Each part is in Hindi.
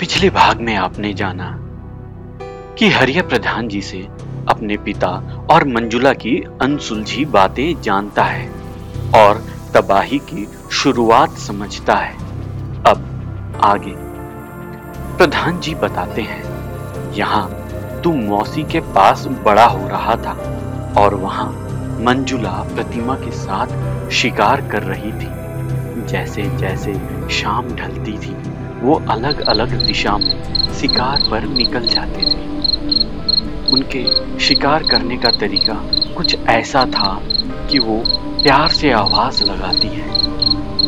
पिछले भाग में आपने जाना कि हरिया प्रधान जी से अपने पिता और मंजुला की अनसुलझी बातें जानता है और तबाही की शुरुआत समझता है। अब आगे। प्रधान जी बताते हैं, यहाँ तू मौसी के पास बड़ा हो रहा था और वहाँ मंजुला प्रतिमा के साथ शिकार कर रही थी। जैसे जैसे शाम ढलती थी, वो अलग अलग दिशा में शिकार पर निकल जाते थे। उनके शिकार करने का तरीका कुछ ऐसा था कि वो प्यार से आवाज़ लगाती है,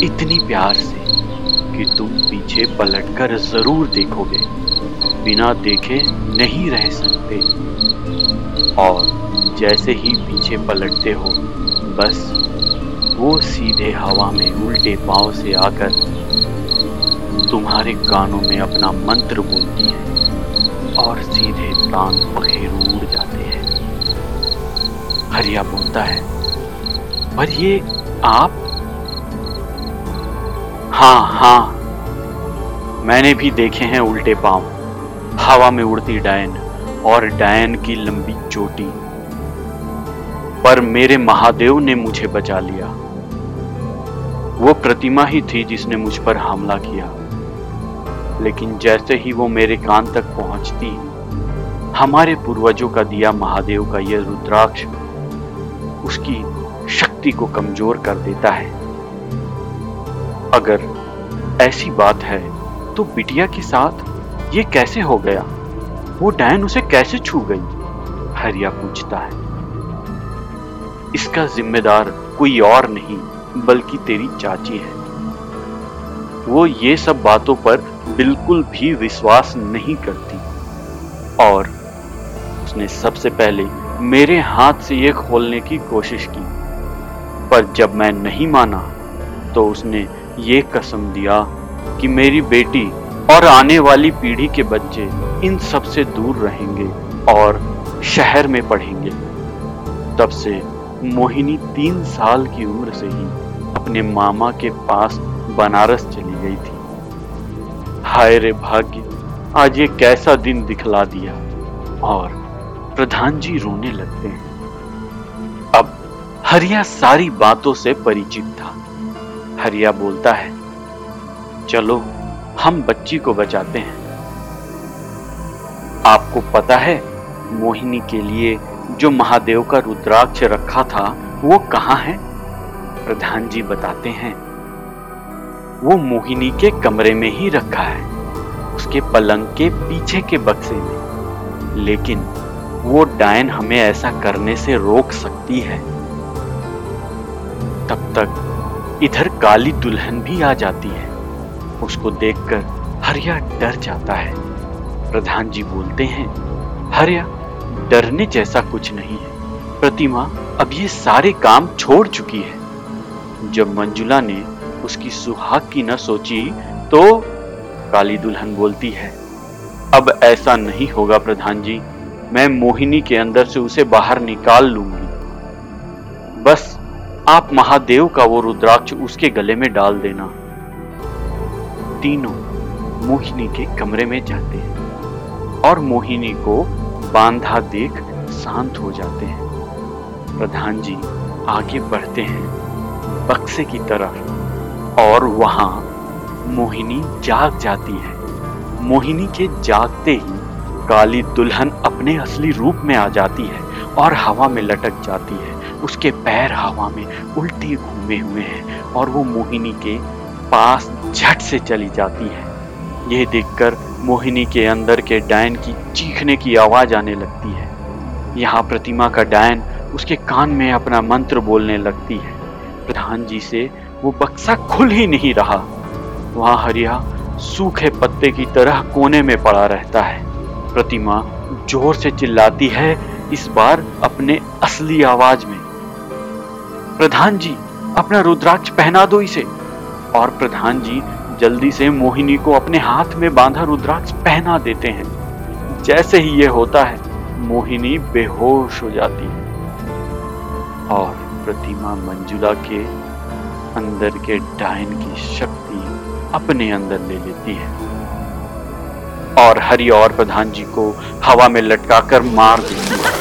इतनी प्यार से कि तुम पीछे पलटकर ज़रूर देखोगे, बिना देखे नहीं रह सकते। और जैसे ही पीछे पलटते हो, बस वो सीधे हवा में उल्टे पाँव से आकर तुम्हारे कानों में अपना मंत्र बोलती है और सीधे प्राण पखेर उड़ जाते हैं। हरिया बोलता है, पर ये आप? हाँ हाँ मैंने भी देखे हैं उल्टे पाँव। हवा में उड़ती डायन और डायन की लंबी चोटी। पर मेरे महादेव ने मुझे बचा लिया। वो प्रतिमा ही थी जिसने मुझ पर हमला किया। लेकिन जैसे ही वो मेरे कान तक पहुँचती, हमारे पूर्वजों का दिया महादेव का यह रुद्राक्ष उसकी शक्ति को कमज़ोर कर देता है। अगर ऐसी बात है तो बिटिया के साथ ये कैसे हो गया? वो डैन उसे कैसे छू गई? हरिया पूछता है। इसका जिम्मेदार कोई और नहीं। बल्कि तेरी चाची है। वो ये सब बातों पर बिल्कुल भी विश्वास नहीं करती। और उसने सबसे पहले मेरे हाथ से ये खोलने की कोशिश की। पर जब मैं नहीं माना तो उसने ये कसम दिया कि मेरी बेटी और आने वाली पीढ़ी के बच्चे इन सबसे दूर रहेंगे और शहर में पढ़ेंगे। तब से मोहिनी तीन साल की उम्र से ही अपने मामा के पास बनारस चली गई थी। हाय रे भाग्य, आज ये कैसा दिन दिखला दिया। और प्रधान जी रोने लगते हैं। अब हरिया सारी बातों से परिचित था। हरिया बोलता है, चलो, हम बच्ची को बचाते हैं। आपको पता है, मोहिनी के लिए जो महादेव का रुद्राक्ष रखा था, वो कहाँ है? प्रधान जी बताते हैं। वो मोहिनी के कमरे में ही रखा है। उसके पलंग के पीछे के बक्से में। लेकिन वो डायन हमें ऐसा करने से रोक सकती है। तब तक इधर काली दुल्हन भी आ जाती है। उसको देखकर हरिया डर जाता है। प्रधान जी बोलते हैं, हरिया डरने जैसा कुछ नहीं है। प्रतिमा अब ये सारे काम छोड़ चुकी है। जब मंजुला ने उसकी सुहाग की न सोची तो काली दुल्हन बोलती है, अब ऐसा नहीं होगा प्रधान जी मैं मोहिनी के अंदर से उसे बाहर निकाल लूँगी। बस आप महादेव का वो रुद्राक्ष उसके गले में डाल देना। तीनों मोहिनी के कमरे में जाते हैं और मोहिनी को बांधा देख शांत हो जाते हैं। प्रधान जी आगे बढ़ते हैं, बक्से की तरफ़। और वहाँ मोहिनी जाग जाती है। मोहिनी के जागते ही काली दुल्हन अपने असली रूप में आ जाती है और हवा में लटक जाती है। उसके पैर हवा में उल्टे घूमे हुए हैं और वो मोहिनी के पास झट से चली जाती है। यह देखकर मोहिनी के अंदर के डायन की चीखने की आवाज़ आने लगती है। यहाँ प्रतिमा का डायन उसके कान में अपना मंत्र बोलने लगती है। प्रधान जी से वो बक्सा खुल ही नहीं रहा। वहाँ हरिया, सूखे पत्ते की तरह कोने में पड़ा रहता है। प्रतिमा ज़ोर से चिल्लाती है इस बार अपने असली आवाज़ में। प्रधान जी, अपना रुद्राक्ष पहना दो इसे। और प्रधान जी जल्दी से मोहिनी को अपने हाथ में बांधा रुद्राक्ष पहना देते हैं। जैसे ही ये होता है, मोहिनी बेहोश हो जाती है। और प्रतिमा मंजुला के अंदर के डायन की शक्ति अपने अंदर ले लेती है। और हरि और प्रधान जी को हवा में लटकाकर मार देती है।